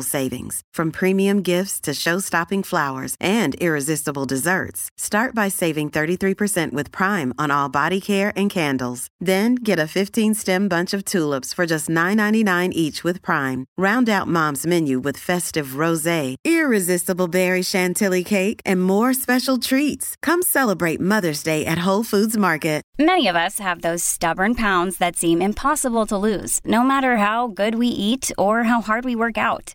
savings. From premium gifts to show-stopping flowers and irresistible desserts. Start by saving 33% with Prime on all body care and candles. Then get a 15-stem bunch of tulips for just $9.99 each with Prime. Round out Mom's menu with festive rosé, irresistible berry chantilly cake, and more special treats. Come celebrate Mother's Day at Whole Foods Market. Many of us have those stubborn pounds that seem impossible to lose, no matter how good we eat or how hard we work out.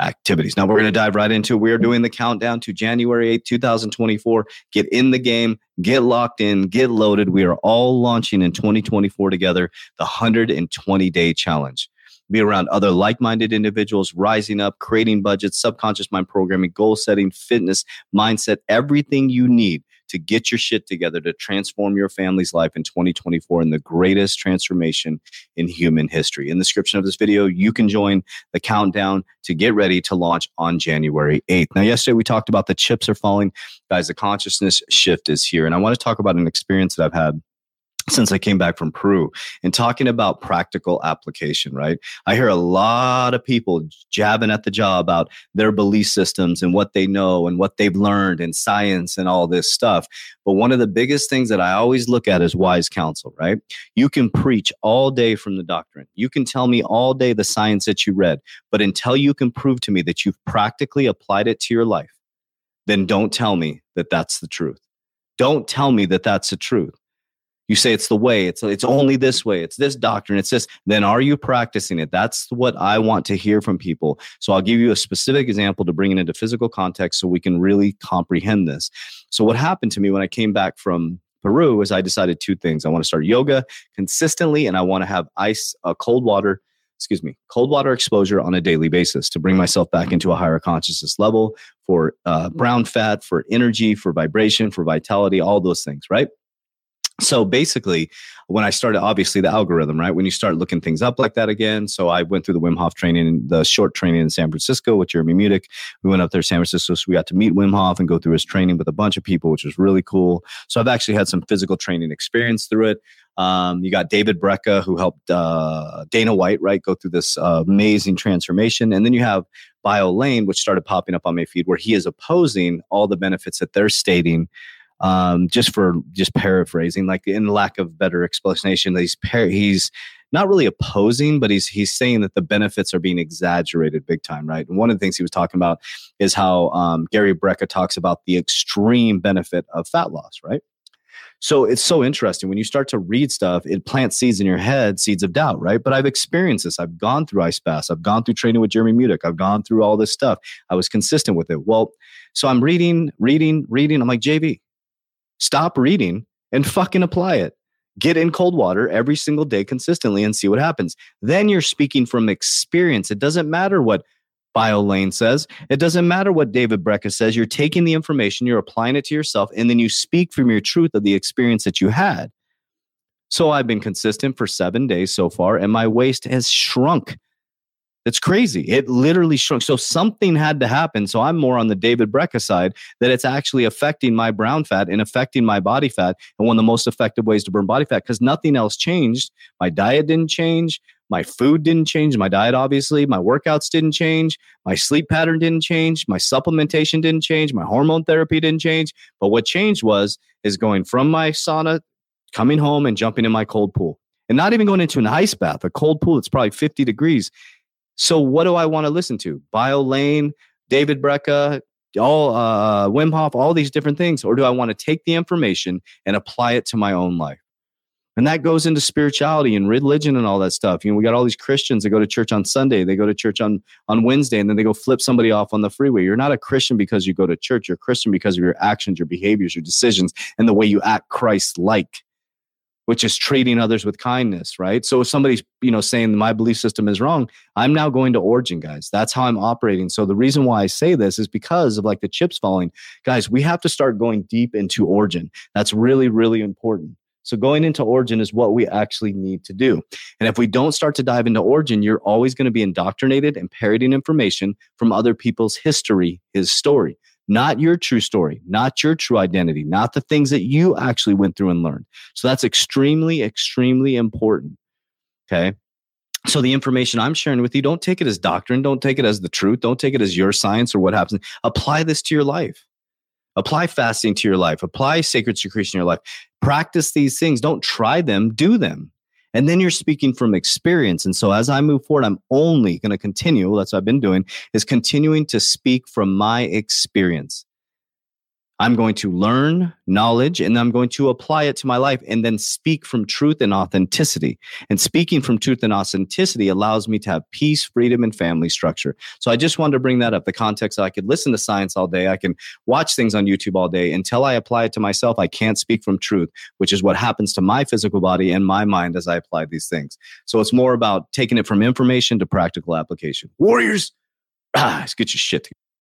activities. Now we're going to dive right into it. We are doing the countdown to January 8th, 2024. Get in the game, get locked in, get loaded. We are all launching in 2024 together the 120 day challenge be around other like minded individuals, rising up, creating budgets, subconscious mind programming, goal setting, fitness, mindset, everything you need to get your shit together to transform your family's life in 2024 in the greatest transformation in human history. In the description of this video, you can join the countdown to get ready to launch on January 8th. Now, yesterday we talked about the chips are falling. Guys, the consciousness shift is here. And I want to talk about an experience that I've had since I came back from Peru and talking about practical application, right? I hear a lot of people jabbing at the jaw about their belief systems and what they know and what they've learned in science and all this stuff. But one of the biggest things that I always look at is wise counsel, right? You can preach all day from the doctrine. You can tell me all day the science that you read, but until you can prove to me that you've practically applied it to your life, then don't tell me that that's the truth. Don't tell me that that's the truth you say it's the way it's it's only this way it's this doctrine it's this then are you practicing it? That's what i want to hear from people. So i'll give you a specific example to bring it into physical context so we can really comprehend this. So what happened to me when i came back from peru is i decided two things. I want to start yoga consistently and i want to have ice uh, cold water excuse me, cold water exposure on a daily basis to bring myself back into a higher consciousness level for uh, brown fat, for energy, for vibration, for vitality, all those things, right? So basically when i started obviously the algorithm right? When you start looking things up like that again so i went through the wim hof training the short training in san francisco with jeremy Mudick. we went up there to san francisco so we got to meet wim hof and go through his training with a bunch of people which was really cool. So i've actually had some physical training experience through it. Um, you got david brecka who helped uh, dana white right go through this uh, amazing transformation. And then you have bio layne which started popping up on my feed where he is opposing all the benefits that they're stating um, just for just paraphrasing, like in lack of better explanation, he's par- he's not really opposing, but he's he's saying that the benefits are being exaggerated big time, right? And one of the things he was talking about is how um, Gary Brecka talks about the extreme benefit of fat loss, right? So it's so interesting when you start to read stuff, it plants seeds in your head, seeds of doubt, right? But I've experienced this. I've gone through ice baths. I've gone through training with Jeremy Mudick. I've gone through all this stuff. I was consistent with it. Well, so I'm reading, reading, reading. I'm like, JV, stop reading and fucking apply it. Get in cold water every single day consistently and see what happens. Then you're speaking from experience. It doesn't matter what BioLayne says. It doesn't matter what David Brecka says. You're taking the information, you're applying it to yourself, and then you speak from your truth of the experience that you had. So I've been consistent for seven days so far, and my waist has shrunk. It's crazy. It literally shrunk. So something had to happen. So I'm more on the David Brecka side that it's actually affecting my brown fat and affecting my body fat. And one of the most effective ways to burn body fat because nothing else changed. My diet didn't change. My food didn't change. My diet, obviously. My workouts didn't change. My sleep pattern didn't change. My supplementation didn't change. My hormone therapy didn't change. But what changed was is going from my sauna, coming home and jumping in my cold pool. And not even going into an ice bath, a cold pool that's probably 50 degrees. So what do I want to listen to? Bio Layne, David Brecka, all uh, Wim Hof, all these different things, or do I want to take the information and apply it to my own life? And that goes into spirituality and religion and all that stuff. You know, we got all these Christians that go to church on Sunday, they go to church on on Wednesday, and then they go flip somebody off on the freeway. You're not a Christian because you go to church. You're a Christian because of your actions, your behaviors, your decisions, and the way you act Christ like which is treating others with kindness, right? So if somebody's, you know, saying my belief system is wrong, I'm now going to origin, guys. That's how I'm operating. So the reason why I say this is because of like the chips falling. Guys, we have to start going deep into origin. That's really, really important. So going into origin is what we actually need to do. And if we don't start to dive into origin, you're always going to be indoctrinated and parroting information from other people's history, his story not your true story, not your true identity, not the things that you actually went through and learned. So that's extremely, extremely important. Okay. So the information I'm sharing with you, don't take it as doctrine. Don't take it as the truth. Don't take it as your science or what happens. Apply this to your life. Apply fasting to your life. Apply sacred secretion in your life. Practice these things. Don't try them, do them. And then you're speaking from experience. And so as I move forward, I'm only going to continue, that's what I've been doing, is continuing to speak from my experience. I'm going to learn knowledge and I'm going to apply it to my life and then speak from truth and authenticity. And speaking from truth and authenticity allows me to have peace, freedom, and family structure. So I just wanted to bring that up the context I could listen to science all day. I can watch things on YouTube all day. Until I apply it to myself, I can't speak from truth, which is what happens to my physical body and my mind as I apply these things. So it's more about taking it from information to practical application. Warriors, let's get your shit together.